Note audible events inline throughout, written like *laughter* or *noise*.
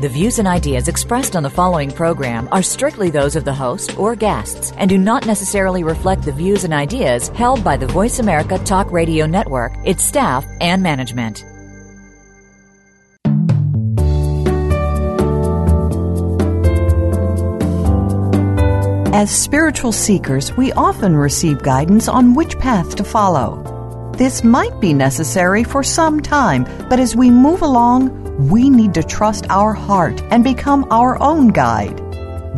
The views and ideas expressed on the following program are strictly those of the host or guests and do not necessarily reflect the views and ideas held by the Voice America Talk Radio Network, its staff, and management. As spiritual seekers, we often receive guidance on which path to follow. This might be necessary for some time, but as we move along, we need to trust our heart and become our own guide.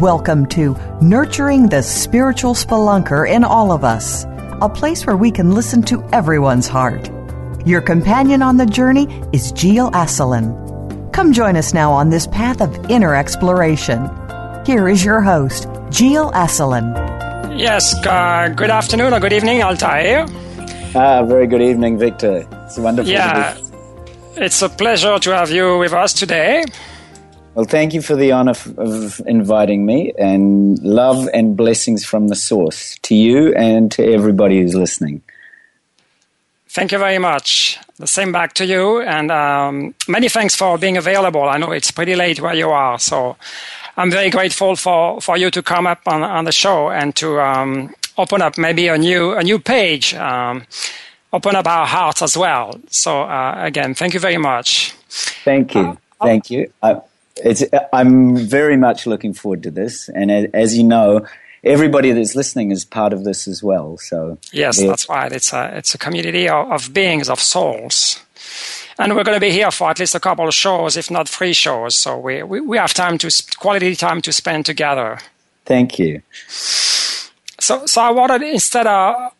Welcome to Nurturing the Spiritual Spelunker in All of Us, a place where we can listen to everyone's heart. Your companion on the journey is Gil Asselin. Come join us now on this path of inner exploration. Here is your host, Gil Asselin. Yes, uh, good afternoon or good evening, Altair. Ah, very good evening, Victor. It's wonderful. Yeah, it's a pleasure to have you with us today. Well, thank you for the honor of inviting me, and love and blessings from the source to you and to everybody who's listening. Thank you very much. The same back to you, and um, many thanks for being available. I know it's pretty late where you are, so I'm very grateful for, for you to come up on, on the show and to um, open up maybe a new a new page, um, open up our hearts as well. So uh, again, thank you very much. Thank you, uh, thank you. I, it's, I'm very much looking forward to this, and as you know, everybody that's listening is part of this as well. So yes, yeah. that's right. It's a it's a community of, of beings of souls and we're going to be here for at least a couple of shows, if not three shows. So we, we, we have time to quality time to spend together. Thank you. So so I wanted instead of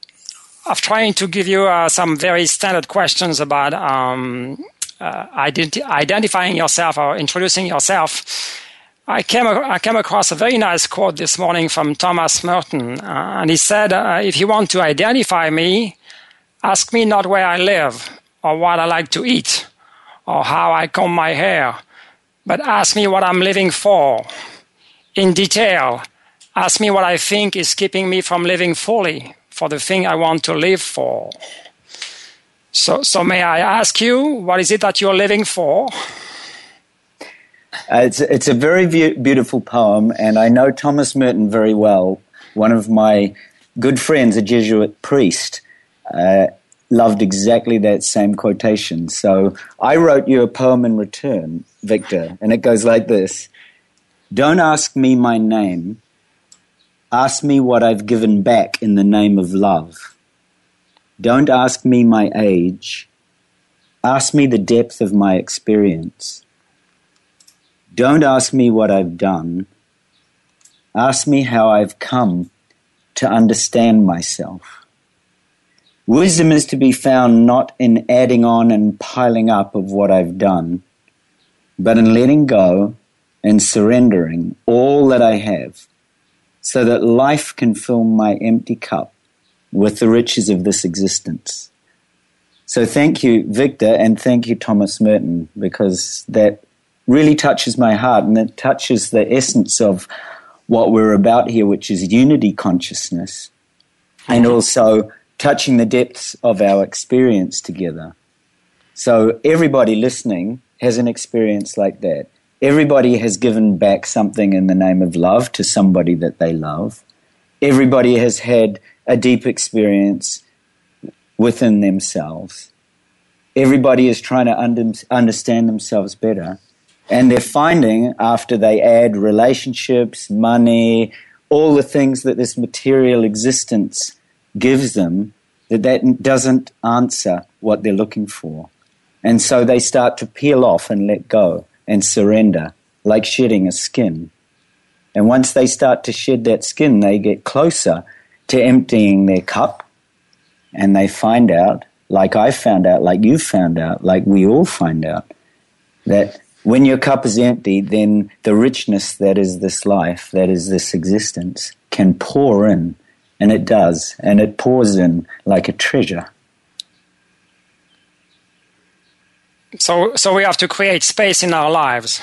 of trying to give you uh, some very standard questions about um, uh, identi- identifying yourself or introducing yourself. I came, I came across a very nice quote this morning from Thomas Merton, uh, and he said, uh, If you want to identify me, ask me not where I live, or what I like to eat or how I comb my hair, but ask me what I'm living for in detail. Ask me what I think is keeping me from living fully for the thing I want to live for. So, so may I ask you, what is it that you're living for? Uh, it's, it's a very be- beautiful poem, and I know Thomas Merton very well. One of my good friends, a Jesuit priest, uh, loved exactly that same quotation. So I wrote you a poem in return, Victor, and it goes like this Don't ask me my name. Ask me what I've given back in the name of love. Don't ask me my age. Ask me the depth of my experience. Don't ask me what I've done. Ask me how I've come to understand myself. Wisdom is to be found not in adding on and piling up of what I've done, but in letting go and surrendering all that I have so that life can fill my empty cup with the riches of this existence. So thank you, Victor, and thank you, Thomas Merton, because that really touches my heart and it touches the essence of what we're about here, which is unity consciousness and also touching the depths of our experience together. So everybody listening has an experience like that. Everybody has given back something in the name of love to somebody that they love. Everybody has had a deep experience within themselves. Everybody is trying to under, understand themselves better. And they're finding after they add relationships, money, all the things that this material existence gives them that that doesn't answer what they're looking for. And so they start to peel off and let go and surrender, like shedding a skin. And once they start to shed that skin, they get closer to emptying their cup and they find out, like I found out, like you found out, like we all find out, that when your cup is empty, then the richness that is this life, that is this existence, can pour in and it does, and it pours in like a treasure. So, so we have to create space in our lives.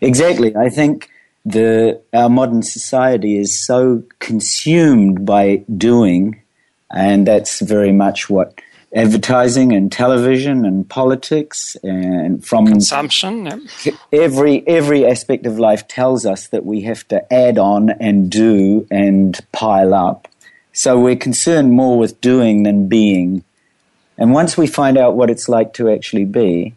Exactly. I think the our modern society is so consumed by doing, and that's very much what advertising and television and politics and from consumption yeah. every every aspect of life tells us that we have to add on and do and pile up so we're concerned more with doing than being and once we find out what it's like to actually be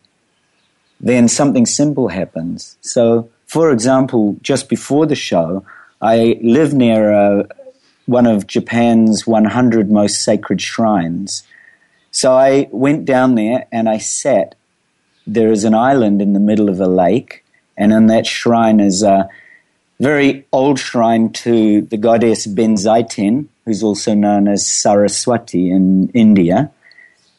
then something simple happens so for example just before the show i live near uh, one of japan's 100 most sacred shrines so I went down there and I sat. There is an island in the middle of a lake, and in that shrine is a very old shrine to the goddess Benzaiten, who's also known as Saraswati in India.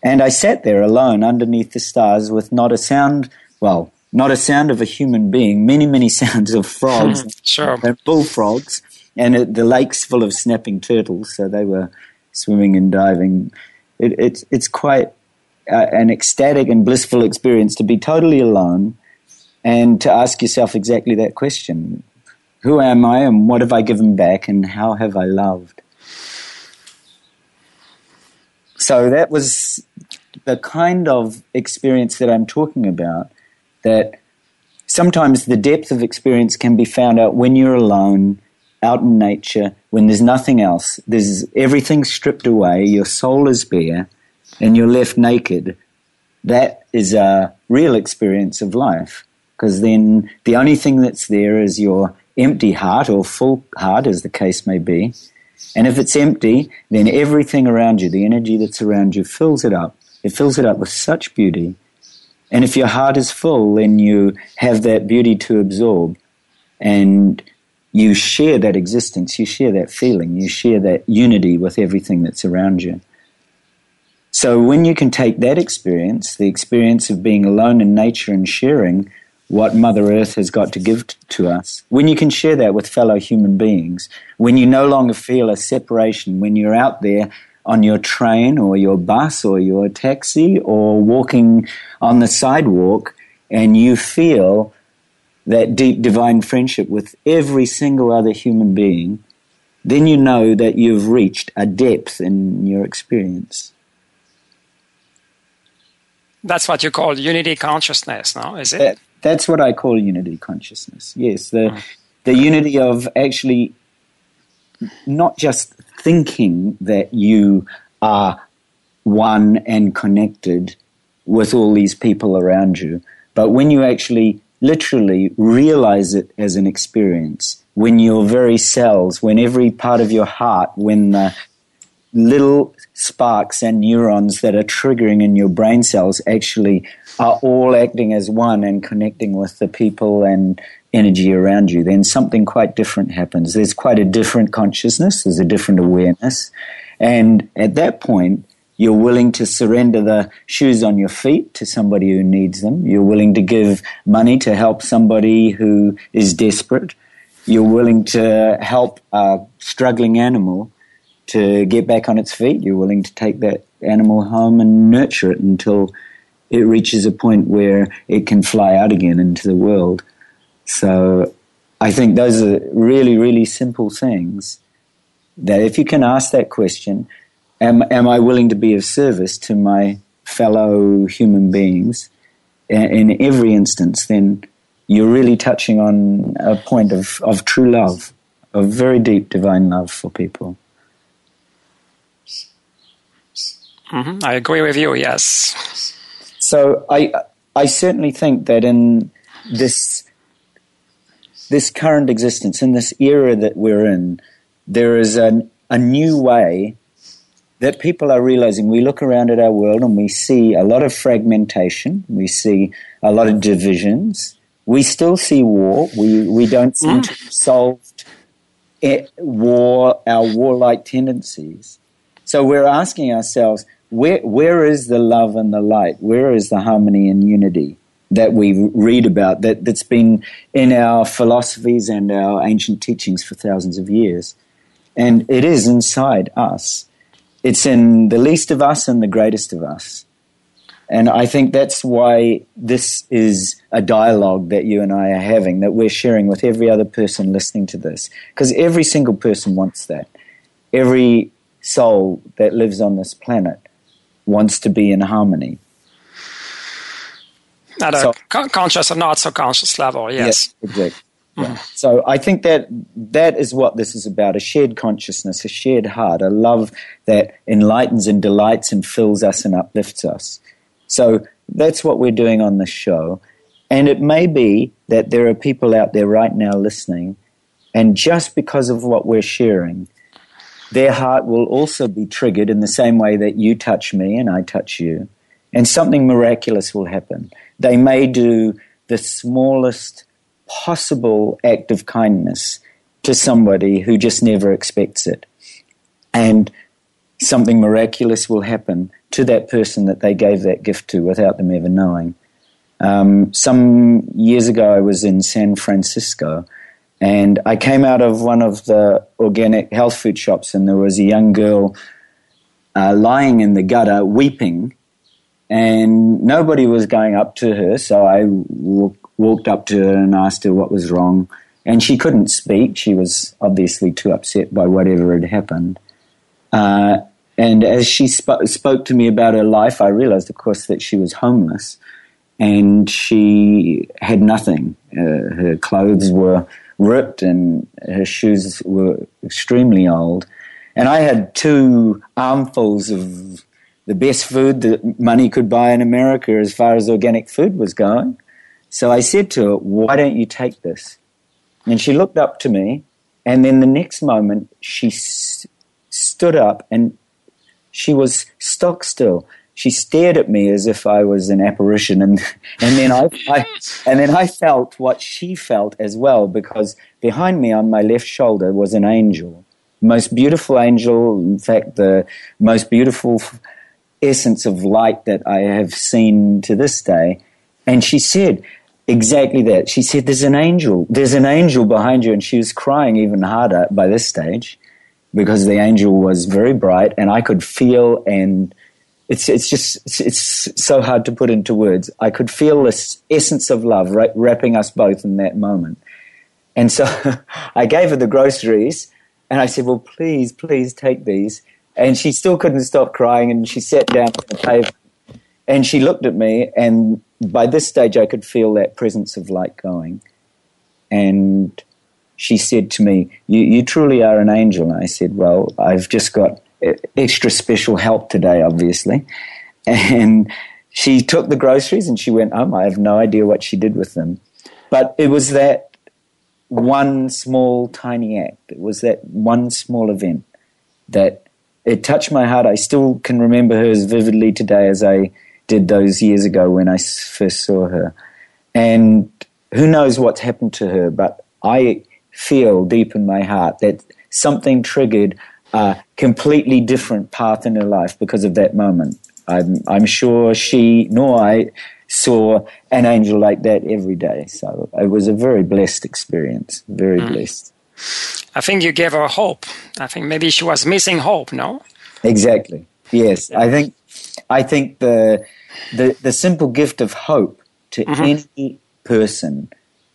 And I sat there alone underneath the stars with not a sound, well, not a sound of a human being, many, many *laughs* sounds of frogs *laughs* sure. and bullfrogs. And it, the lake's full of snapping turtles, so they were swimming and diving it, it's it's quite uh, an ecstatic and blissful experience to be totally alone and to ask yourself exactly that question: Who am I, and what have I given back, and how have I loved? So that was the kind of experience that I'm talking about. That sometimes the depth of experience can be found out when you're alone out in nature when there's nothing else. There's everything stripped away. Your soul is bare, and you're left naked. That is a real experience of life. Because then the only thing that's there is your empty heart or full heart, as the case may be. And if it's empty, then everything around you, the energy that's around you, fills it up. It fills it up with such beauty. And if your heart is full, then you have that beauty to absorb. And you share that existence, you share that feeling, you share that unity with everything that's around you. So when you can take that experience, the experience of being alone in nature and sharing what Mother Earth has got to give t- to us, when you can share that with fellow human beings, when you no longer feel a separation, when you're out there on your train or your bus or your taxi or walking on the sidewalk and you feel that deep divine friendship with every single other human being, then you know that you've reached a depth in your experience. That's what you call unity consciousness, no? Is it? That, that's what I call unity consciousness. Yes, the mm. the unity of actually not just thinking that you are one and connected with all these people around you, but when you actually literally realize it as an experience when your very cells, when every part of your heart, when the little sparks and neurons that are triggering in your brain cells actually are all acting as one and connecting with the people and energy around you, then something quite different happens. There's quite a different consciousness, there's a different awareness. And at that point, you're willing to surrender the shoes on your feet to somebody who needs them. You're willing to give money to help somebody who is desperate. You're willing to help a struggling animal to get back on its feet. You're willing to take that animal home and nurture it until it reaches a point where it can fly out again into the world. So I think those are really, really simple things that if you can ask that question, am, am I willing to be of service to my fellow human beings in every instance, then you're really touching on a point of, of true love, of very deep divine love for people. Mm-hmm. I agree with you, yes. So I, I certainly think that in this, this current existence, in this era that we're in, there is an, a new way that people are realizing we look around at our world and we see a lot of fragmentation, we see a lot of divisions, we still see war. We, we don't seem mm. to have solved war, our warlike tendencies. So we're asking ourselves, where, where is the love and the light? Where is the harmony and unity that we read about that, that's been in our philosophies and our ancient teachings for thousands of years? And it is inside us. It's in the least of us and the greatest of us. And I think that's why this is a dialogue that you and I are having, that we're sharing with every other person listening to this. Because every single person wants that. Every soul that lives on this planet wants to be in harmony. At a so, conscious or not so conscious level, yes. Yes, exactly. Mm-hmm. Yeah. So I think that that is what this is about a shared consciousness, a shared heart, a love that enlightens and delights and fills us and uplifts us. So that's what we're doing on this show. And it may be that there are people out there right now listening, and just because of what we're sharing, their heart will also be triggered in the same way that you touch me and I touch you, and something miraculous will happen. They may do the smallest possible act of kindness to somebody who just never expects it. And something miraculous will happen to that person that they gave that gift to without them ever knowing. Um, some years ago, I was in San Francisco and I came out of one of the organic health food shops, and there was a young girl uh, lying in the gutter weeping, and nobody was going up to her. So I w- walked up to her and asked her what was wrong. And she couldn't speak. She was obviously too upset by whatever had happened. Uh, and as she sp- spoke to me about her life, I realized, of course, that she was homeless and she had nothing. Uh, her clothes were ripped and her shoes were extremely old. And I had two armfuls of the best food that money could buy in America as far as organic food was going. So I said to her, Why don't you take this? And she looked up to me, and then the next moment she s- stood up and she was stock still. She stared at me as if I was an apparition, and and then I, I and then I felt what she felt as well because behind me on my left shoulder was an angel, most beautiful angel. In fact, the most beautiful essence of light that I have seen to this day. And she said, Exactly that. She said, There's an angel. There's an angel behind you. And she was crying even harder by this stage because the angel was very bright and I could feel and it's, it's just, it's, it's so hard to put into words. I could feel this essence of love wrapping us both in that moment. And so *laughs* I gave her the groceries and I said, Well, please, please take these. And she still couldn't stop crying and she sat down on the pavement and she looked at me and by this stage, I could feel that presence of light going. And she said to me, you, you truly are an angel. And I said, Well, I've just got extra special help today, obviously. *laughs* And she took the groceries and she went home. I have no idea what she did with them. But it was that one small, tiny act. It was that one small event that it touched my heart. I still can remember her as vividly today as I did those years ago when I first saw her. And who knows what's happened to her, but I feel deep in my heart that something triggered a completely different path in her life because of that moment. I'm, I'm sure she nor I saw an angel like that every day. So it was a very blessed experience, very mm. blessed. I think you gave her hope. I think maybe she was missing hope, no? Exactly. Yes. I think I think the the, the simple gift of hope to mm-hmm. any person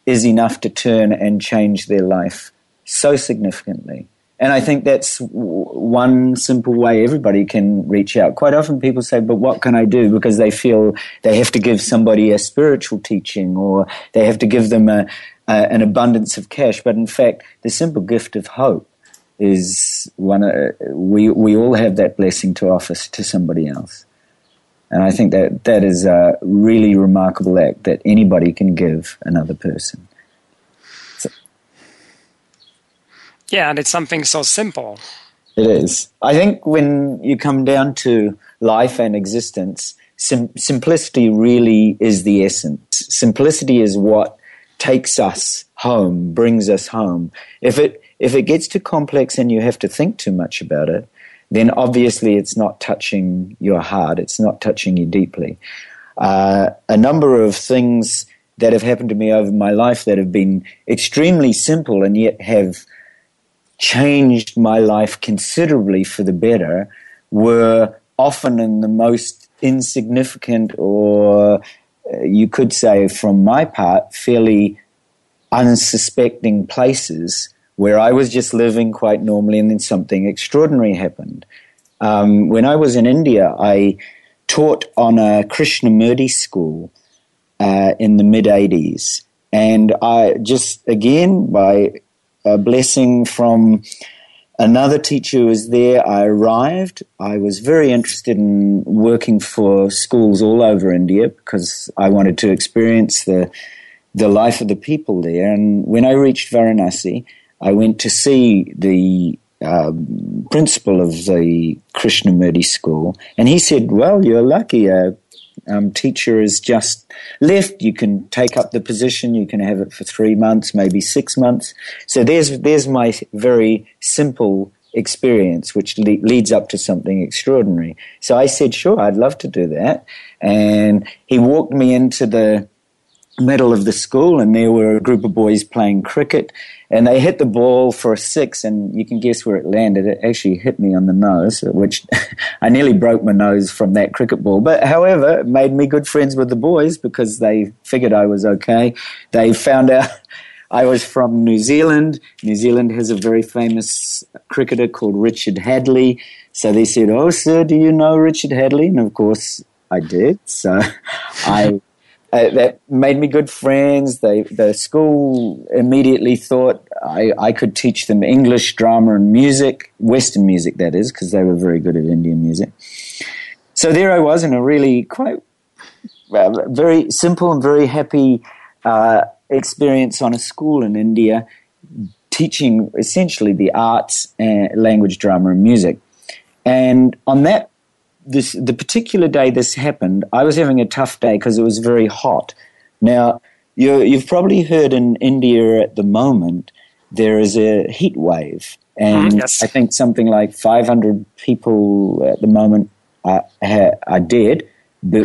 is enough to turn and change their life so significantly. And I think that's one simple way everybody can reach out. Quite often people say, but what can I do? Because they feel they have to give somebody a spiritual teaching or they have to give them a, a, an abundance of cash. But in fact, the simple gift of hope is one, uh, we, we all have that blessing to offer to somebody else. And I think that that is a really remarkable act that anybody can give another person. So, yeah, and it's something so simple. It is. I think when you come down to life and existence, sim- simplicity really is the essence. Simplicity is what takes us home, brings us home. If it if it gets too complex and you have to think too much about it, then obviously it's not touching your heart, it's not touching you deeply. Uh, a number of things that have happened to me over my life that have been extremely simple and yet have changed my life considerably for the better were often in the most insignificant or uh, you could say from my part fairly unsuspecting places where I was just living quite normally and then something extraordinary happened. Um, when I was in India, I taught on a Krishnamurti school uh, in the mid 80s. And I just, again, by a blessing from another teacher who was there, I arrived. I was very interested in working for schools all over India because I wanted to experience the, the life of the people there. And when I reached Varanasi, I went to see the um, principal of the Krishnamurti school, and he said, "Well, you're lucky. A um, teacher has just left. You can take up the position. You can have it for three months, maybe six months. So there's there's my very simple experience, which le- leads up to something extraordinary. So I said, "Sure, I'd love to do that." And he walked me into the middle of the school, and there were a group of boys playing cricket, and they hit the ball for a six, and you can guess where it landed. It actually hit me on the nose, which *laughs* I nearly broke my nose from that cricket ball. But however, it made me good friends with the boys because they figured I was okay. They found out. *laughs* I was from New Zealand. New Zealand has a very famous cricketer called Richard Hadlee. So they said, Oh, sir, do you know Richard Hadlee? And of course, I did. So *laughs* I uh, that made me good friends. They, the school immediately thought I, I could teach them English, drama, and music, Western music, that is, because they were very good at Indian music. So there I was in a really quite uh, very simple and very happy uh, experience on a school in India, teaching essentially the arts, and language, drama, and music. And on that this the particular day this happened, I was having a tough day because it was very hot. Now, you have probably heard in India at the moment there is a heat wave, and mm, yes. I think something like 500 people at the moment are, are dead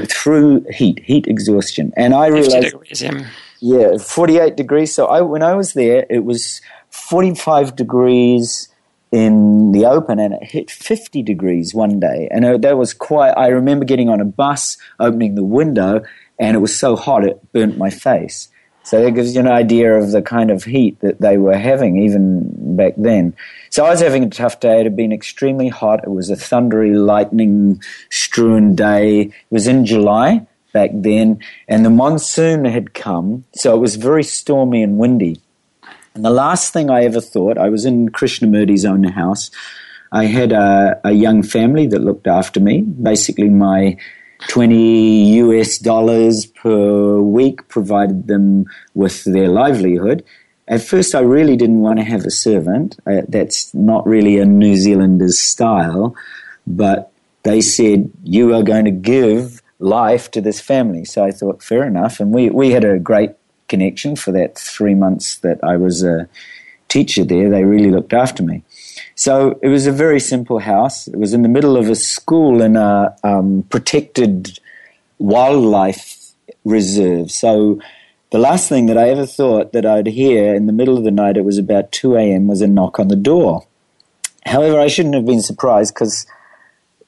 through heat, heat exhaustion. And I realized, degrees, yeah. yeah, 48 degrees. So I, when I was there, it was 45 degrees in the open and it hit 50 degrees one day. And that was quite, I remember getting on a bus, opening the window, and it was so hot it burnt my face. So that gives you an idea of the kind of heat that they were having even back then. So I was having a tough day. It had been extremely hot. It was a thundery, lightning strewn day. It was in July back then, and the monsoon had come. So it was very stormy and windy. And the last thing I ever thought, I was in Krishnamurti's own house. I had a, a young family that looked after me. Basically, my 20 US dollars per week provided them with their livelihood. At first, I really didn't want to have a servant. Uh, that's not really a New Zealander's style. But they said, You are going to give life to this family. So I thought, fair enough. And we, we had a great connection for that three months that I was a teacher there. They really looked after me. So it was a very simple house. It was in the middle of a school in a um, protected wildlife reserve. So the last thing that I ever thought that I'd hear in the middle of the night, it was about 2 a.m., was a knock on the door. However, I shouldn't have been surprised because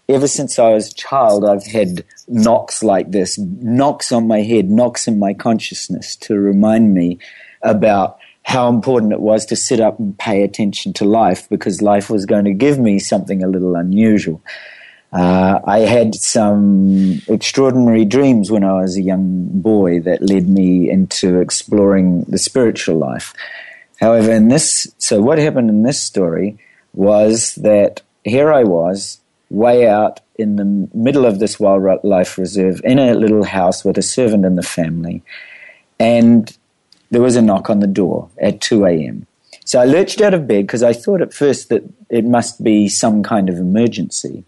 ever since I was a child, I've had knocks like this, knocks on my head, knocks in my consciousness to remind me about how important it was to sit up and pay attention to life because life was going to give me something a little unusual. Uh, I had some extraordinary dreams when I was a young boy that led me into exploring the spiritual life. However, in this, so what happened in this story was that here I was way out in the middle of this wildlife reserve in a little house with a servant and the family. And there was a knock on the door at 2 a.m. So I lurched out of bed because I thought at first that it must be some kind of emergency.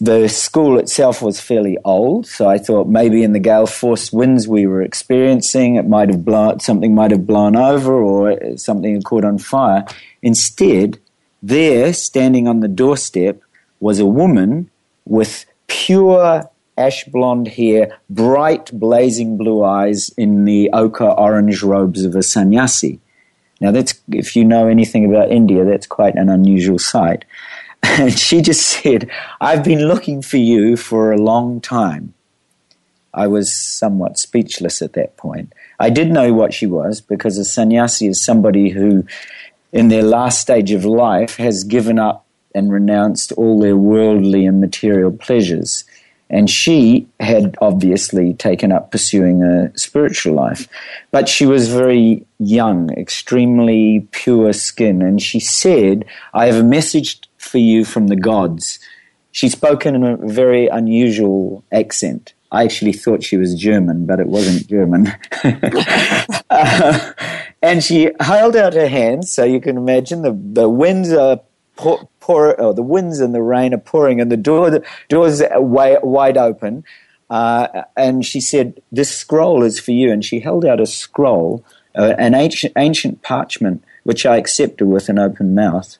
The school itself was fairly old, so I thought maybe in the gale force winds we were experiencing, it might have blown, something might have blown over or something had caught on fire. Instead, there, standing on the doorstep, was a woman with pure ash blonde hair, bright blazing blue eyes in the ochre orange robes of a sannyasi. Now, that's if you know anything about India, that's quite an unusual sight. *laughs* And she just said, I've been looking for you for a long time. I was somewhat speechless at that point. I did know what she was because a sannyasi is somebody who, in their last stage of life, has given up and renounced all their worldly and material pleasures. And she had obviously taken up pursuing a spiritual life. But she was very young, extremely pure skin. And she said, I have a message for you from the gods. She spoke in a very unusual accent. I actually thought she was German, but it wasn't German. *laughs* uh, and she held out her hands, so you can imagine the, the winds are pour, pour oh, the winds and the rain are pouring, and the door the door's wide open. Uh, and she said, "This scroll is for you." And she held out a scroll, uh, an ancient, ancient parchment, which I accepted with an open mouth.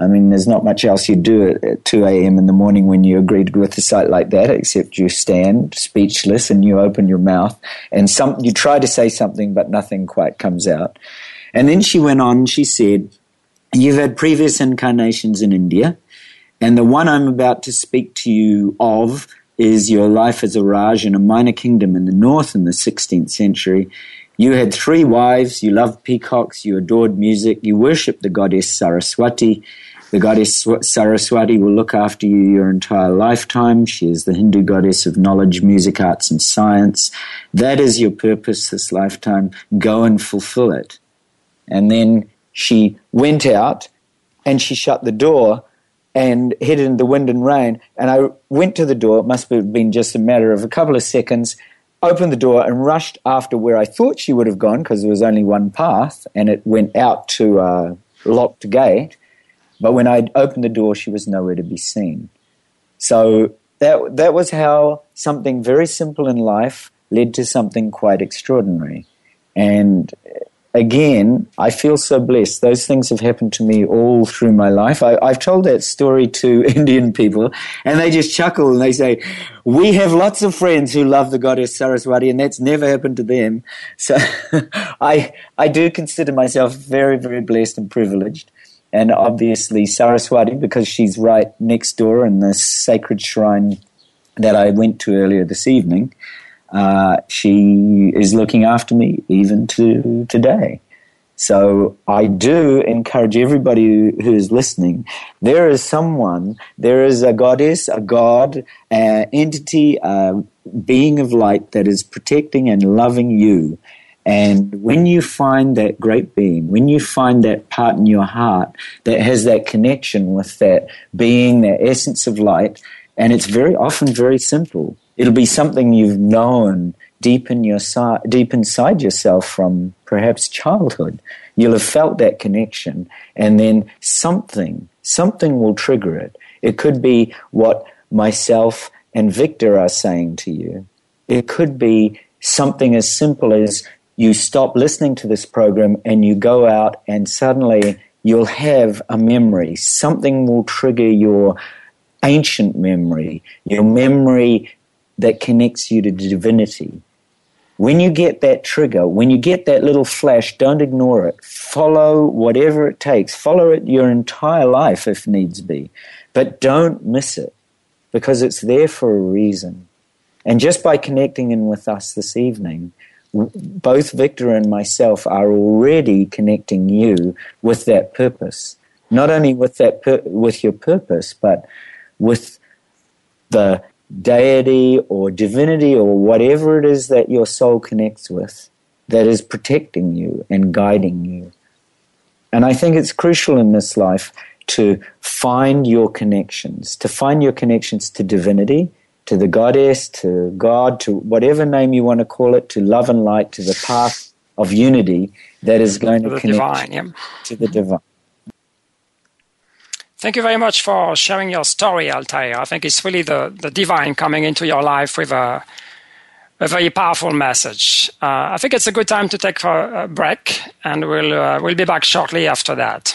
I mean, there's not much else you do at 2 a.m. in the morning when you're greeted with a sight like that, except you stand speechless and you open your mouth and some, you try to say something, but nothing quite comes out. And then she went on, she said, You've had previous incarnations in India, and the one I'm about to speak to you of is your life as a Raj in a minor kingdom in the north in the 16th century. You had three wives, you loved peacocks, you adored music, you worshipped the goddess Saraswati, the goddess Saraswati will look after you your entire lifetime. She is the Hindu goddess of knowledge, music, arts, and science. That is your purpose this lifetime. Go and fulfill it. And then she went out and she shut the door and headed in the wind and rain. And I went to the door. It must have been just a matter of a couple of seconds. Opened the door and rushed after where I thought she would have gone because there was only one path and it went out to uh, a locked gate but when I opened the door, she was nowhere to be seen. So that, that was how something very simple in life led to something quite extraordinary. And again, I feel so blessed. Those things have happened to me all through my life. I, have told that story to *laughs* Indian people, and they just chuckle and they say, "We have lots of friends who love the goddess Saraswati, and that's never happened to them." So, *laughs* I I do consider myself very very blessed and privileged and obviously Saraswati because she's right next door in the sacred shrine that I went to earlier this evening. Uh, she is looking after me even to today. So I do encourage everybody who is listening. There is someone, there is a goddess, a god, an entity, a being of light that is protecting and loving you and when you find that great being, when you find that part in your heart that has that connection with that being, that essence of light, and it's very often very simple. It'll be something you've known deep in your deep inside yourself from perhaps childhood. You'll have felt that connection, and then something, something will trigger it. It could be what myself and Victor are saying to you. It could be something as simple as you stop listening to this program and you go out and suddenly you'll have a memory. Something will trigger your ancient memory, your memory that connects you to divinity. When you get that trigger, when you get that little flash, don't ignore it. Follow whatever it takes. Follow it your entire life if needs be. But don't miss it because it's there for a reason. And just by connecting in with us this evening, both Victor and myself are already connecting you with that purpose. Not only with that pur- with your purpose, but with the deity or divinity or whatever it is that your soul connects with that is protecting you and guiding you. And I think it's crucial in this life to find your connections, to find your connections to divinity, to the goddess, to God, to whatever name you want to call it, to love and light, to the path of unity that is going to, to connect divine, yeah. to the divine. Thank you very much for sharing your story, Altair. I think it's really the, the divine coming into your life with a, a very powerful message. Uh, I think it's a good time to take a break, and we'll, uh, we'll be back shortly after that.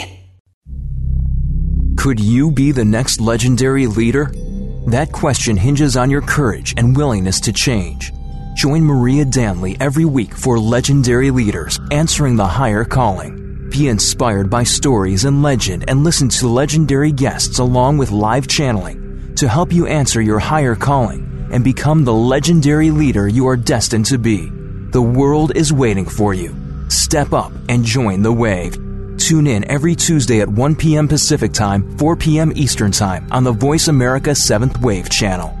Could you be the next legendary leader? That question hinges on your courage and willingness to change. Join Maria Danley every week for Legendary Leaders Answering the Higher Calling. Be inspired by stories and legend and listen to legendary guests along with live channeling to help you answer your higher calling and become the legendary leader you are destined to be. The world is waiting for you. Step up and join the wave. Tune in every Tuesday at 1 p.m. Pacific Time, 4 p.m. Eastern Time on the Voice America 7th Wave channel.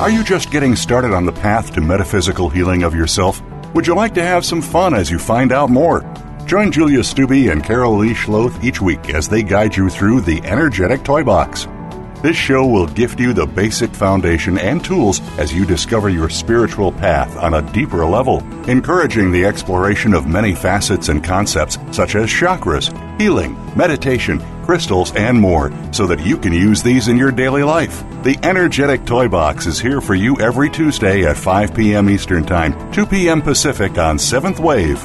Are you just getting started on the path to metaphysical healing of yourself? Would you like to have some fun as you find out more? Join Julia Stubbe and Carol Lee Schloth each week as they guide you through the Energetic Toy Box. This show will gift you the basic foundation and tools as you discover your spiritual path on a deeper level, encouraging the exploration of many facets and concepts such as chakras, healing, meditation, crystals, and more so that you can use these in your daily life. The Energetic Toy Box is here for you every Tuesday at 5 p.m. Eastern Time, 2 p.m. Pacific on 7th Wave.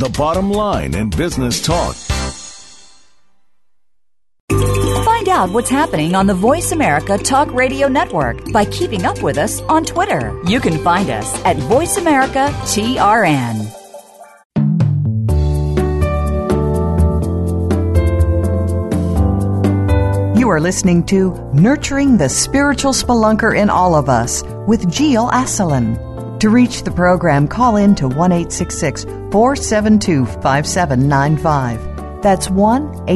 the bottom line in business talk. Find out what's happening on the Voice America Talk Radio Network by keeping up with us on Twitter. You can find us at Voice America TRN. You are listening to Nurturing the Spiritual Spelunker in All of Us with Gil Asselin. To reach the program, call in to 1 472 5795. That's 1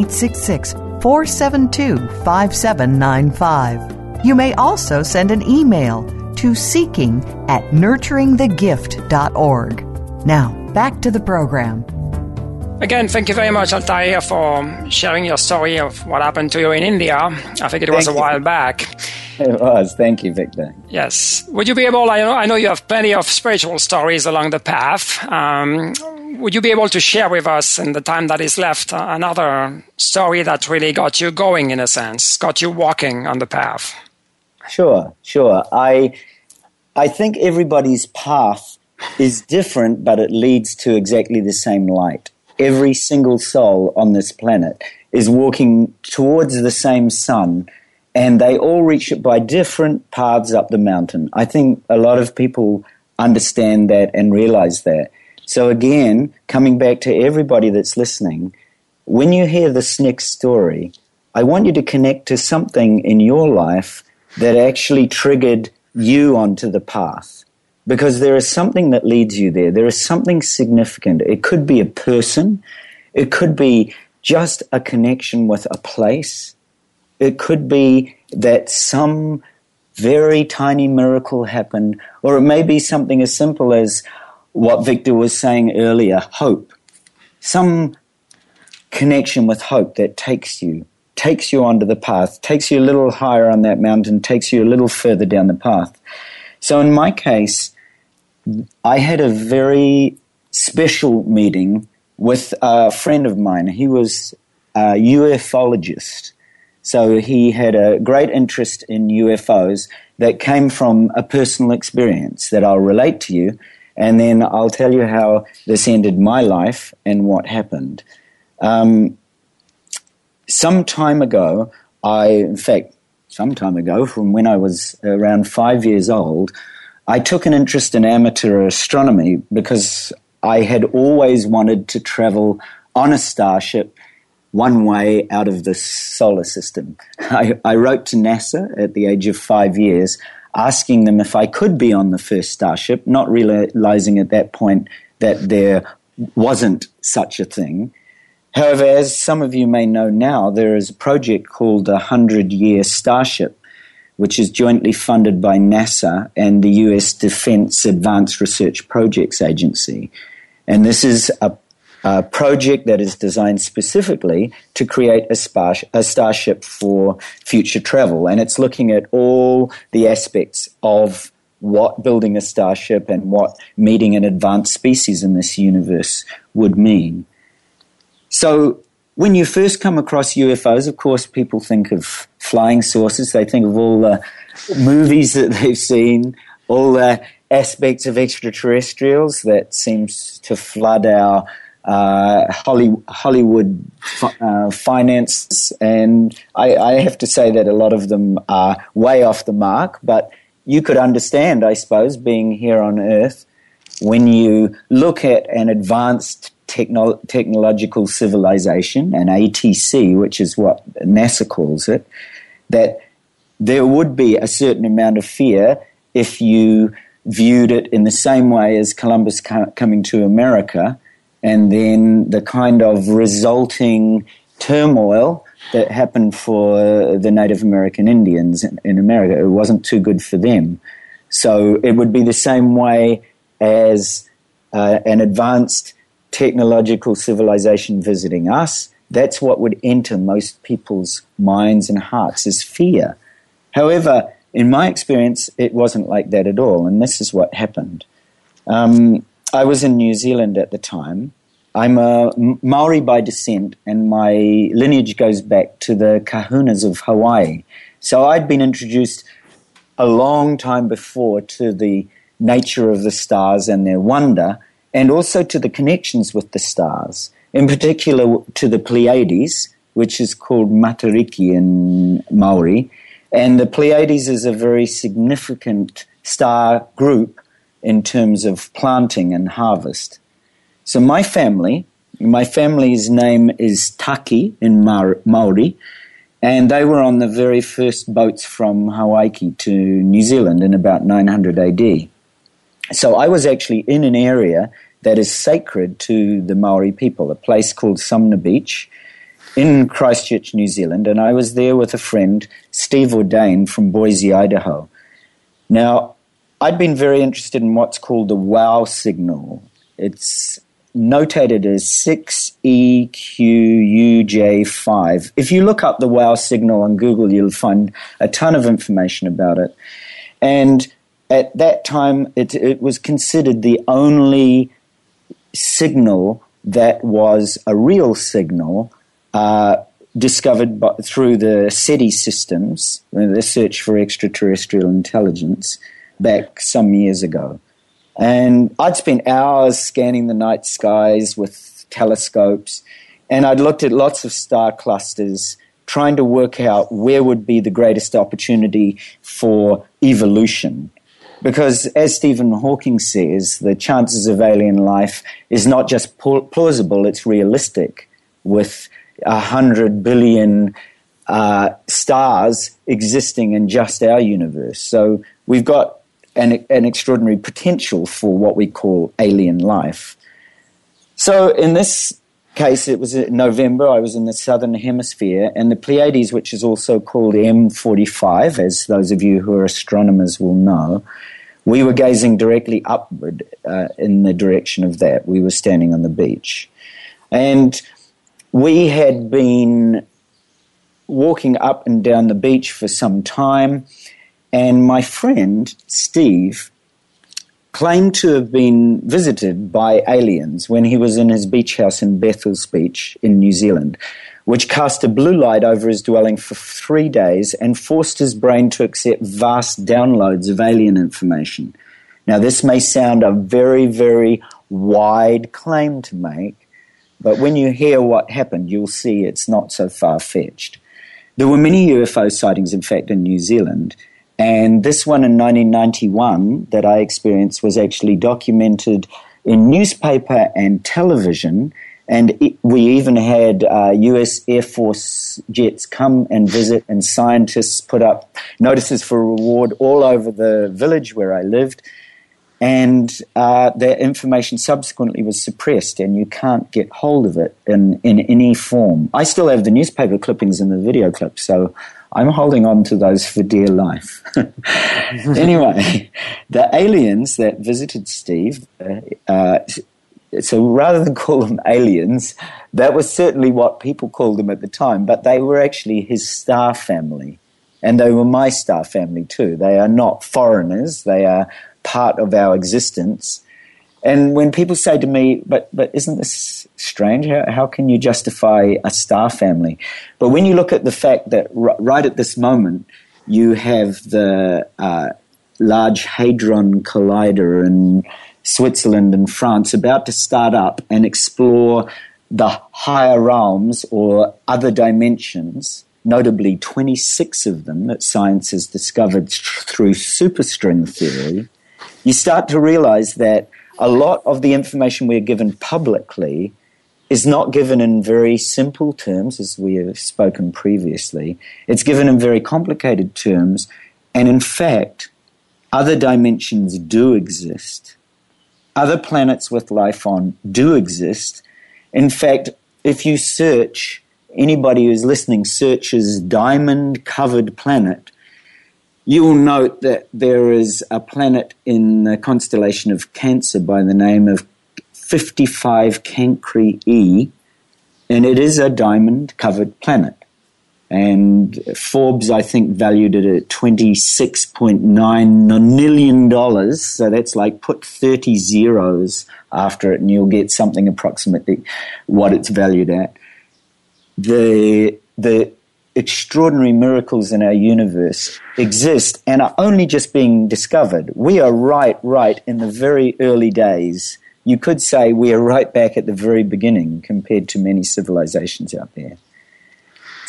472 5795. You may also send an email to seeking at nurturingthegift.org. Now, back to the program. Again, thank you very much, Altair, for sharing your story of what happened to you in India. I think it was thank a while back. It was. Thank you, Victor. Yes. Would you be able, I know, I know you have plenty of spiritual stories along the path. Um, would you be able to share with us in the time that is left uh, another story that really got you going, in a sense, got you walking on the path? Sure, sure. I, I think everybody's path is different, but it leads to exactly the same light. Every single soul on this planet is walking towards the same sun and they all reach it by different paths up the mountain. I think a lot of people understand that and realize that. So again, coming back to everybody that's listening, when you hear this next story, I want you to connect to something in your life that actually triggered you onto the path. Because there is something that leads you there. There is something significant. It could be a person. It could be just a connection with a place it could be that some very tiny miracle happened, or it may be something as simple as, what Victor was saying earlier hope. Some connection with hope that takes you, takes you onto the path, takes you a little higher on that mountain, takes you a little further down the path. So in my case, I had a very special meeting with a friend of mine. He was a ufologist. So he had a great interest in UFOs that came from a personal experience that I'll relate to you, and then I'll tell you how this ended my life and what happened. Um, some time ago, I, in fact, some time ago, from when I was around five years old, I took an interest in amateur astronomy because I had always wanted to travel on a starship one way out of the solar system. *laughs* I, I, wrote to NASA at the age of five years asking them if I could be on the first starship, not realizing at that point that there wasn't such a thing. However, as some of you may know now, there is a project called the 100 Year Starship, which is jointly funded by NASA and the US Defense Advanced Research Projects Agency. And this is a, a project that is designed specifically to create a, spar- a starship for future travel. And it's looking at all the aspects of what building a starship and what meeting an advanced species in this universe would mean. So, when you first come across UFOs, of course, people think of flying saucers. They think of all the movies that they've seen, all the aspects of extraterrestrials that seems to flood our uh, Hollywood uh, finance, and I, I, have to say that a lot of them are way off the mark. But you could understand, I suppose, being here on Earth, when you look at an advanced techno- technological civilization, an ATC, which is what NASA calls it, that there would be a certain amount of fear if you viewed it in the same way as Columbus coming to America, and then the kind of resulting turmoil that happened for the Native American Indians in, in America. It wasn't too good for them. So it would be the same way as uh, an advanced technological civilization visiting us. That's what would enter most people's minds and hearts is fear. However, in my experience, it wasn't like that at all, and this is what happened. Um, I was in New Zealand at the time. I'm a Maori by descent, and my lineage goes back to the kahunas of Hawaii. So I'd been introduced a long time before to the nature of the stars and their wonder, and also to the connections with the stars, in particular to the Pleiades, which is called Matariki in Maori, and the Pleiades is a very significant star group in terms of planting and harvest. So my family, my family's name is Taki in Maori, and they were on the very first boats from Hawaii to New Zealand in about 900 AD. So I was actually in an area that is sacred to the Maori people, a place called Sumner Beach, in Christchurch, New Zealand, and I was there with a friend, Steve Ordain from Boise, Idaho. Now, I'd been very interested in what's called the WOW signal. It's notated as 6EQUJ5. If you look up the WOW signal on Google, you'll find a ton of information about it. And at that time, it, it was considered the only signal that was a real signal uh, discovered by, through the SETI systems, the search for extraterrestrial intelligence, back some years ago. And I'd spent hours scanning the night skies with telescopes, and I'd looked at lots of star clusters, trying to work out where would be the greatest opportunity for evolution. Because, as Stephen Hawking says, the chances of alien life is not just plausible, it's realistic with a hundred billion uh, stars existing in just our universe. So we've got an, an extraordinary potential for what we call alien life. So in this case, it was November. I was in the southern hemisphere, and the Pleiades, which is also called M45, as those of you who are astronomers will know, We were gazing directly upward uh, in the direction of that. We were standing on the beach. And we had been walking up and down the beach for some time, and my friend, Steve, claimed to have been visited by aliens when he was in his beach house in Bethells Beach in New Zealand, which cast a blue light over his dwelling for three days and forced his brain to accept vast downloads of alien information. Now, this may sound a very, very wide claim to make, but when you hear what happened, you'll see it's not so far fetched. There were many UFO sightings, in fact, in New Zealand, and this one in 1991 that I experienced was actually documented in newspaper and television. And it, we even had uh, US Air Force jets come and visit, and scientists put up notices for reward all over the village where I lived. And uh, the information subsequently was suppressed, and you can't get hold of it in, in any form. I still have the newspaper clippings and the video clips, so I'm holding on to those for dear life. *laughs* anyway, the aliens that visited Steve, uh, uh, so rather than *laughs* call them aliens, that was certainly what people called them at the time, but they were actually his star family. And they were my star family too. They are not foreigners, they are part of our existence. And when people say to me, but, but isn't this strange? How, how can you justify a star family? But when you look at the fact that r- right at this moment, you have the uh, Large Hadron Collider in Switzerland and France about to start up and explore the higher realms or other dimensions, notably 26 of them that science has discovered through superstring theory, you start to realize that a lot of the information we're given publicly is not given in very simple terms, as we have spoken previously. It's given in very complicated terms. And in fact, other dimensions do exist. Other planets with life on do exist. In fact, if you search, anybody who's listening searches diamond covered planet, you will note that there is a planet in the constellation of Cancer by the name of 55 Cancri E, and it is a diamond covered planet. And Forbes, I think, valued it at $26.9 million. So that's like put 30 zeros after it, and you'll get something approximately what it's valued at. The, the extraordinary miracles in our universe exist and are only just being discovered. We are right, right in the very early days. You could say we are right back at the very beginning compared to many civilizations out there.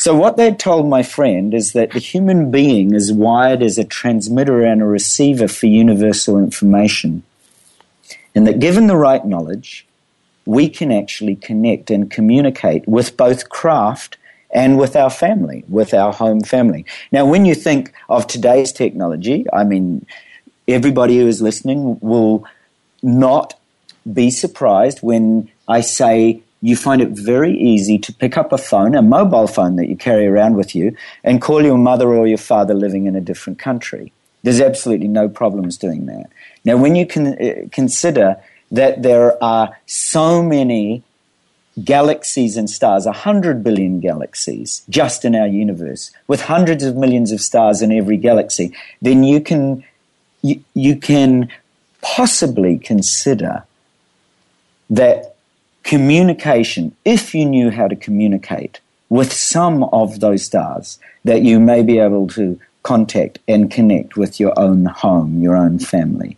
So, what they told my friend is that the human being is wired as a transmitter and a receiver for universal information, and that given the right knowledge, we can actually connect and communicate with both craft and with our family, with our home family. Now, when you think of today's technology, I mean, everybody who is listening will not be surprised when I say you find it very easy to pick up a phone, a mobile phone that you carry around with you, and call your mother or your father living in a different country. There's absolutely no problems doing that. Now, when you can uh, consider that there are so many galaxies and stars, 100 billion galaxies just in our universe, with hundreds of millions of stars in every galaxy, then you can, you, you can possibly consider that communication, if you knew how to communicate with some of those stars, that you may be able to contact and connect with your own home, your own family.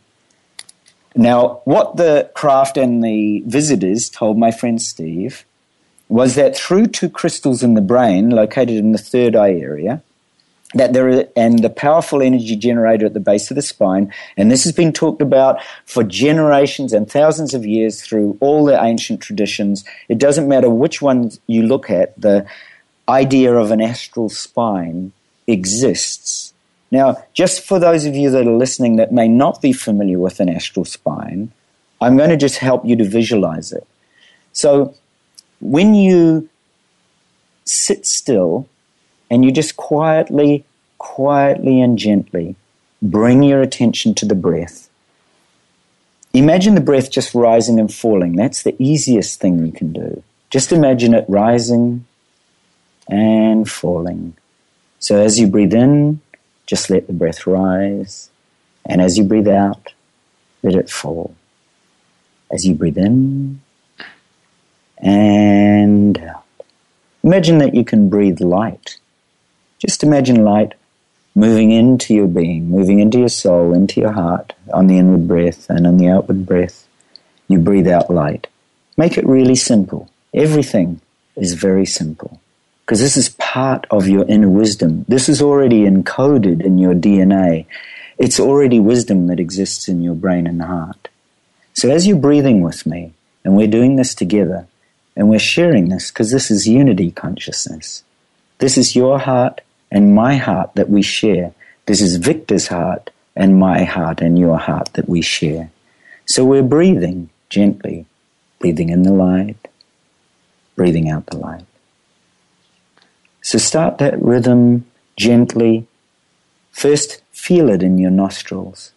Now, what the craft and the visitors told my friend Steve was that through two crystals in the brain, located in the third eye area, that there is, and the powerful energy generator at the base of the spine, and this has been talked about for generations and thousands of years through all the ancient traditions. It doesn't matter which one you look at, the idea of an astral spine exists. Now, just for those of you that are listening that may not be familiar with an astral spine, I'm going to just help you to visualize it. So, when you sit still and you just quietly, quietly and gently bring your attention to the breath, Imagine the breath just rising and falling. That's the easiest thing you can do. Just imagine it rising and falling. So as you breathe in, just let the breath rise. And as you breathe out, let it fall. As you breathe in and out. Imagine that you can breathe light. Just imagine light moving into your being, moving into your soul, into your heart on the inward breath and on the outward breath. You breathe out light. Make it really simple. Everything is very simple because this is part of your inner wisdom. This is already encoded in your DNA. It's already wisdom that exists in your brain and heart. So as you're breathing with me, and we're doing this together, and we're sharing this because this is unity consciousness. This is your heart and my heart that we share. This is Victor's heart and my heart and your heart that we share. So we're breathing gently, breathing in the light, breathing out the light. So start that rhythm gently. First, feel it in your nostrils.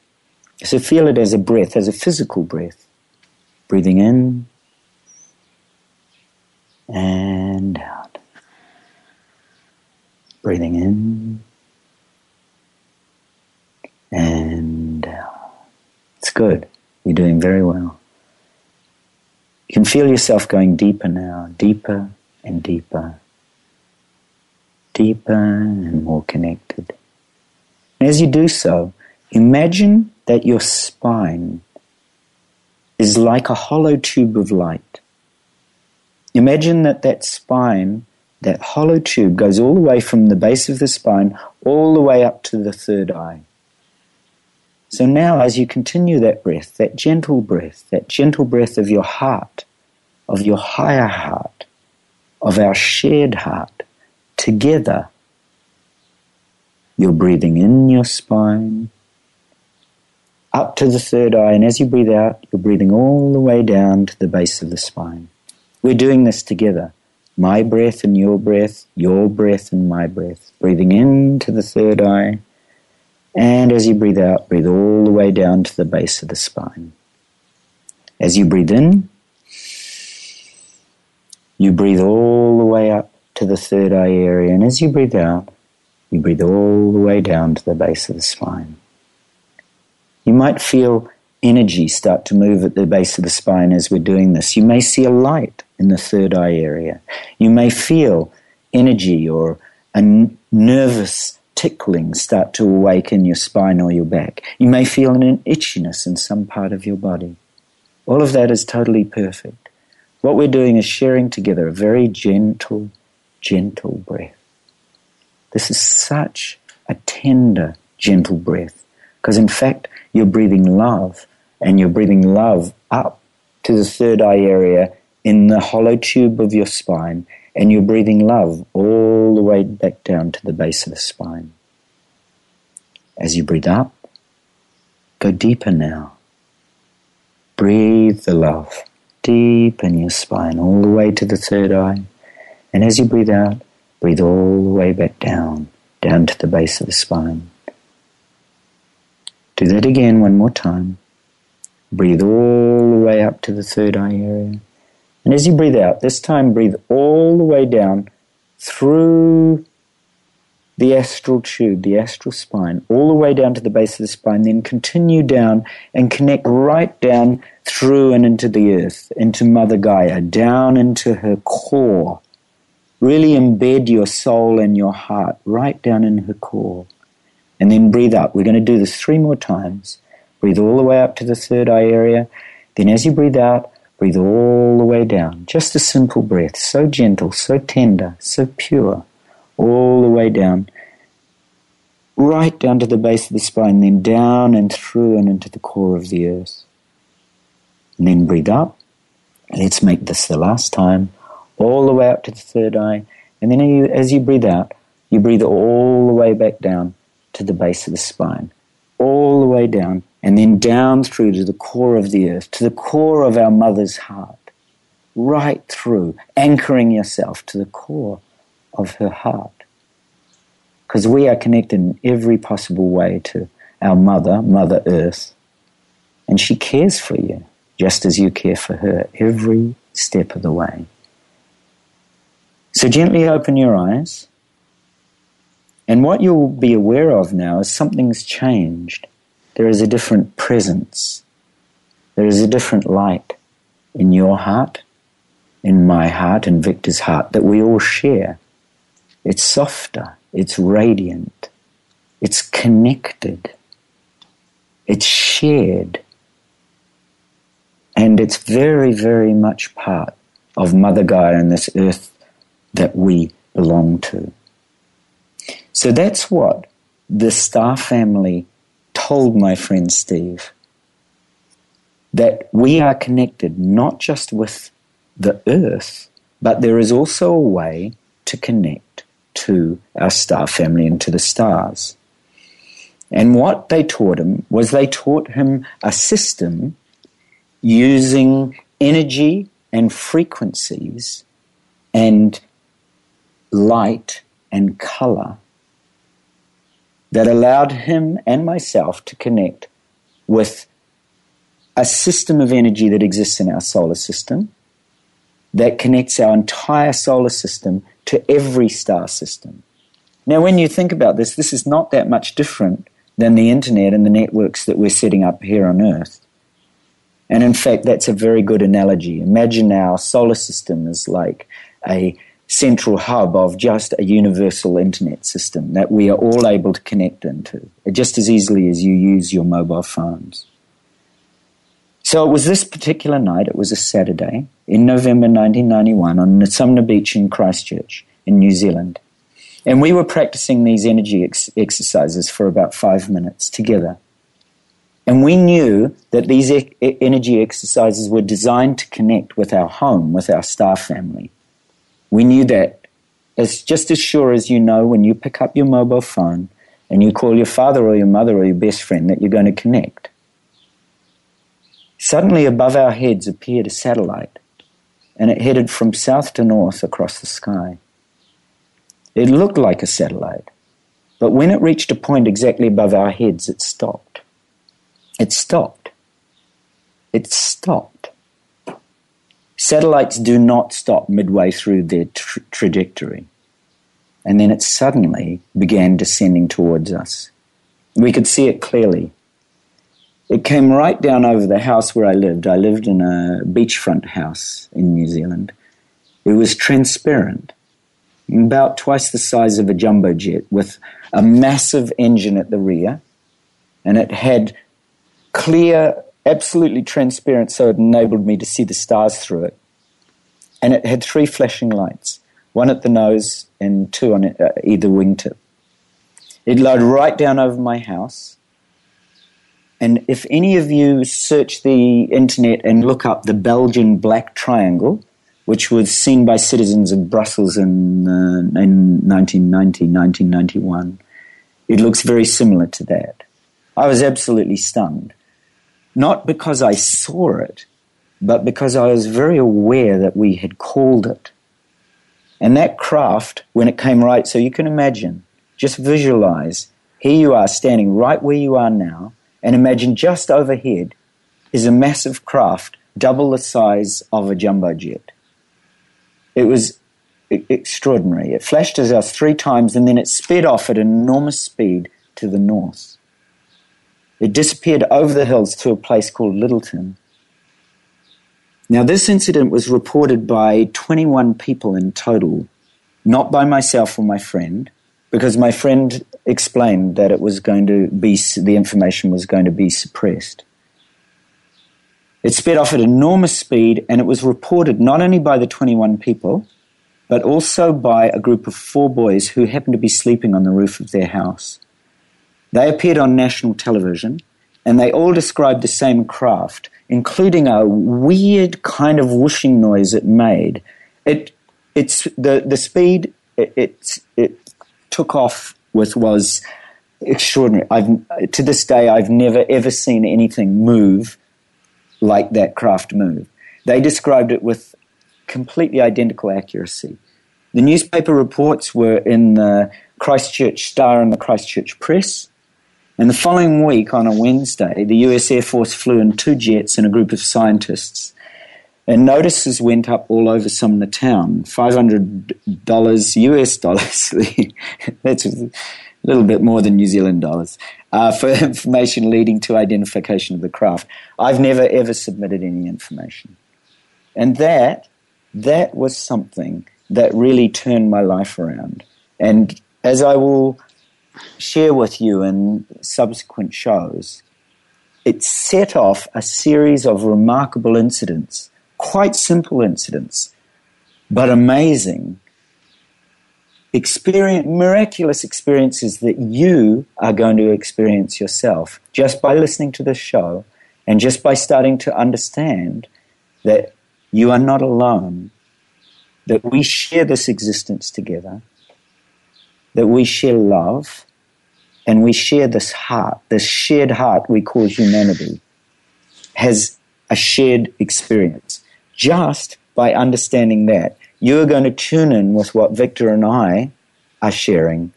So feel it as a breath, as a physical breath. Breathing in and out. Breathing in and out. It's good. You're doing very well. You can feel yourself going deeper now, deeper and deeper, deeper and more connected. And as you do so, imagine that your spine is like a hollow tube of light. Imagine that that spine, that hollow tube, goes all the way from the base of the spine all the way up to the third eye. So now, as you continue that breath, that gentle breath, that gentle breath of your heart, of your higher heart, of our shared heart, together, you're breathing in your spine, up to the third eye, and as you breathe out, you're breathing all the way down to the base of the spine. We're doing this together. My breath and your breath, your breath and my breath. Breathing into the third eye. And as you breathe out, breathe all the way down to the base of the spine. As you breathe in, you breathe all the way up to the third eye area. And as you breathe out, you breathe all the way down to the base of the spine. You might feel energy start to move at the base of the spine as we're doing this. You may see a light in the third eye area. You may feel energy or a n- nervous tickling start to awaken your spine or your back. You may feel an itchiness in some part of your body. All of that is totally perfect. What we're doing is sharing together a very gentle, gentle breath. This is such a tender, gentle breath because in fact you're breathing love and you're breathing love up to the third eye area in the hollow tube of your spine, and you're breathing love all the way back down to the base of the spine. As you breathe up, go deeper now. Breathe the love deep in your spine, all the way to the third eye. And as you breathe out, breathe all the way back down, down to the base of the spine. Do that again one more time. Breathe all the way up to the third eye area. And as you breathe out, this time breathe all the way down through the astral tube, the astral spine, all the way down to the base of the spine, then continue down and connect right down through and into the earth, into Mother Gaia, down into her core. Really embed your soul and your heart right down in her core. And then breathe up. We're going to do this three more times. Breathe all the way up to the third eye area. Then as you breathe out, breathe all the way down. Just a simple breath, so gentle, so tender, so pure, all the way down. Right down to the base of the spine, then down and through and into the core of the earth. And then breathe up. Let's make this the last time. All the way up to the third eye. And then as you breathe out, you breathe all the way back down to the base of the spine. All the way down and then down through to the core of the earth, to the core of our mother's heart, right through, anchoring yourself to the core of her heart. Because we are connected in every possible way to our mother, Mother Earth, And she cares for you just as you care for her every step of the way. So gently open your eyes. And what you'll be aware of now is something's changed. There is a different presence. There is a different light in your heart, in my heart, in Victor's heart that we all share. It's softer. It's radiant. It's connected. It's shared. And it's very, very much part of Mother Gaia and this earth that we belong to. So that's what the star family told my friend Steve that we are connected not just with the earth, but there is also a way to connect to our star family and to the stars. And what they taught him was they taught him a system using energy and frequencies and light and color that allowed him and myself to connect with a system of energy that exists in our solar system that connects our entire solar system to every star system. Now, when you think about this, this is not that much different than the internet and the networks that we're setting up here on Earth. And in fact, that's a very good analogy. Imagine our solar system is like a central hub of just a universal internet system that we are all able to connect into, just as easily as you use your mobile phones. So it was this particular night, it was a Saturday in November 1991 on Nasumna Beach in Christchurch in New Zealand. And we were practicing these energy ex- exercises for about five minutes together. And we knew that these e- energy exercises were designed to connect with our home, with our staff family. We knew that as just as sure as you know when you pick up your mobile phone and you call your father or your mother or your best friend that you're going to connect. Suddenly, above our heads appeared a satellite, and it headed from south to north across the sky. It looked like a satellite, but when it reached a point exactly above our heads, it stopped. It stopped. It stopped. Satellites do not stop midway through their tra- trajectory. And then it suddenly began descending towards us. We could see it clearly. It came right down over the house where I lived. I lived in a beachfront house in New Zealand. It was transparent, about twice the size of a jumbo jet, with a massive engine at the rear, and it had clear, absolutely transparent, so it enabled me to see the stars through it. And it had three flashing lights, one at the nose and two on uh, either wingtip. It lowered right down over my house and if any of you search the internet and look up the Belgian Black Triangle, which was seen by citizens of Brussels in, uh, in 1990, 1991, it looks very similar to that. I was absolutely stunned. Not because I saw it, but because I was very aware that we had called it. And that craft, when it came right, so you can imagine, just visualize, here you are standing right where you are now, and imagine just overhead is a massive craft double the size of a jumbo jet. It was extraordinary. It flashed at us three times and then it sped off at enormous speed to the north. It disappeared over the hills to a place called Lyttelton. Now, this incident was reported by 21 people in total, not by myself or my friend, because my friend explained that it was going to be, the information was going to be suppressed. It sped off at enormous speed, and it was reported not only by the 21 people, but also by a group of four boys who happened to be sleeping on the roof of their house. They appeared on national television, and they all described the same craft, including a weird kind of whooshing noise it made. It, it's the the speed it, it, it took off with was extraordinary. I've to this day I've never ever seen anything move like that craft move. They described it with completely identical accuracy. The newspaper reports were in the Christchurch Star and the Christchurch Press, And the following week, on a Wednesday, the US Air Force flew in two jets and a group of scientists. And notices went up all over some of the town. $500 US dollars. *laughs* That's a little bit more than New Zealand dollars. Uh, for *laughs* information leading to identification of the craft. I've never ever submitted any information. And that, that was something that really turned my life around. And as I will share with you in subsequent shows, it set off a series of remarkable incidents, quite simple incidents, but amazing, experience, miraculous experiences that you are going to experience yourself just by listening to this show and just by starting to understand that you are not alone, that we share this existence together, that we share love, and we share this heart, this shared heart we call humanity, has a shared experience. Just by understanding that, you are going to tune in with what Victor and I are sharing,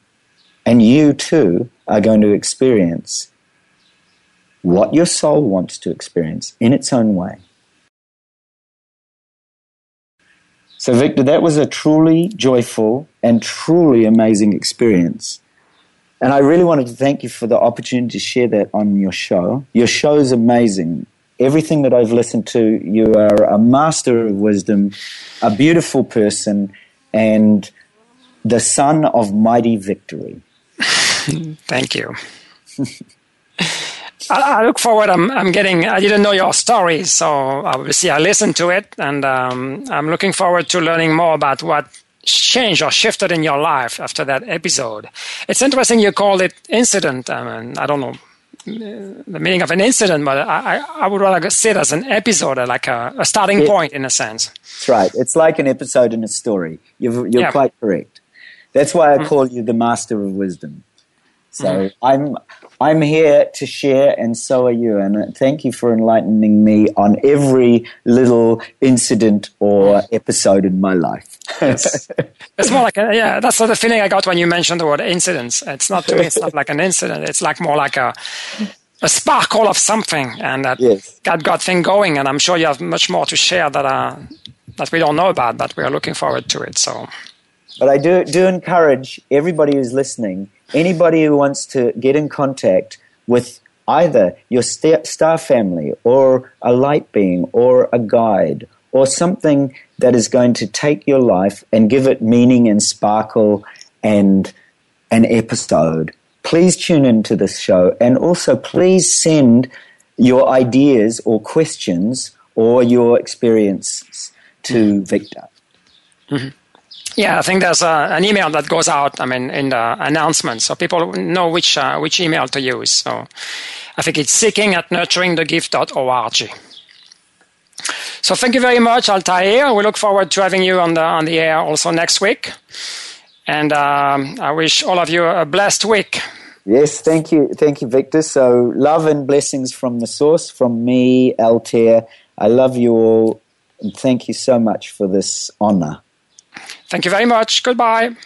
and you too are going to experience what your soul wants to experience in its own way. So, Victor, that was a truly joyful and truly amazing experience. And I really wanted to thank you for the opportunity to share that on your show. Your show is amazing. Everything that I've listened to, you are a master of wisdom, a beautiful person, and the son of mighty victory. *laughs* thank you. *laughs* I, I, look forward. I'm, I'm getting. I didn't know your story, so obviously I listened to it, and um, I'm looking forward to learning more about what changed or shifted in your life after that episode. It's interesting you called it incident. I mean, I don't know the meaning of an incident, but I, I would rather see it as an episode, like a, a starting it, point in a sense. That's right. It's like an episode in a story. You're, you're yeah. quite correct. That's why I mm-hmm. call you the master of wisdom. So mm-hmm. I'm I'm here to share, and so are you. And thank you for enlightening me on every little incident or episode in my life. yes. *laughs* It's more like a, yeah. That's the feeling I got when you mentioned the word incidents. It's not to *laughs* me. It's not like an incident. It's like more like a a sparkle of something, and that yes. got got thing going. And I'm sure you have much more to share that uh, that we don't know about, but we are looking forward to it. So. But I do do encourage everybody who's listening anybody who wants to get in contact with either your star family or a light being or a guide or something that is going to take your life and give it meaning and sparkle and an episode. Please tune into this show and also please send your ideas or questions or your experiences to Victor. Mm-hmm. Yeah, I think there's a, an email that goes out. I mean, in the announcement, so people know which uh, which email to use. So, I think it's seeking at nurturingthegift.org. So, thank you very much, Altair. We look forward to having you on the on the air also next week. And um, I wish all of you a blessed week. Yes, thank you, thank you, Victor. So, love and blessings from the source, from me, Altair. I love you all, and thank you so much for this honor. Thank you very much. Goodbye.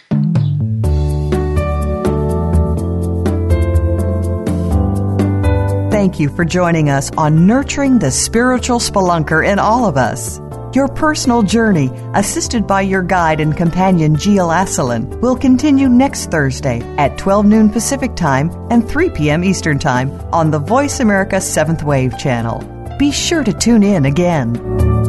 Thank you for joining us on Nurturing the Spiritual Spelunker in All of Us. Your personal journey, assisted by your guide and companion Gilles Asselin, will continue next Thursday at 12 noon Pacific Time and 3 p.m. Eastern Time on the Voice America Seventh Wave channel. Be sure to tune in again.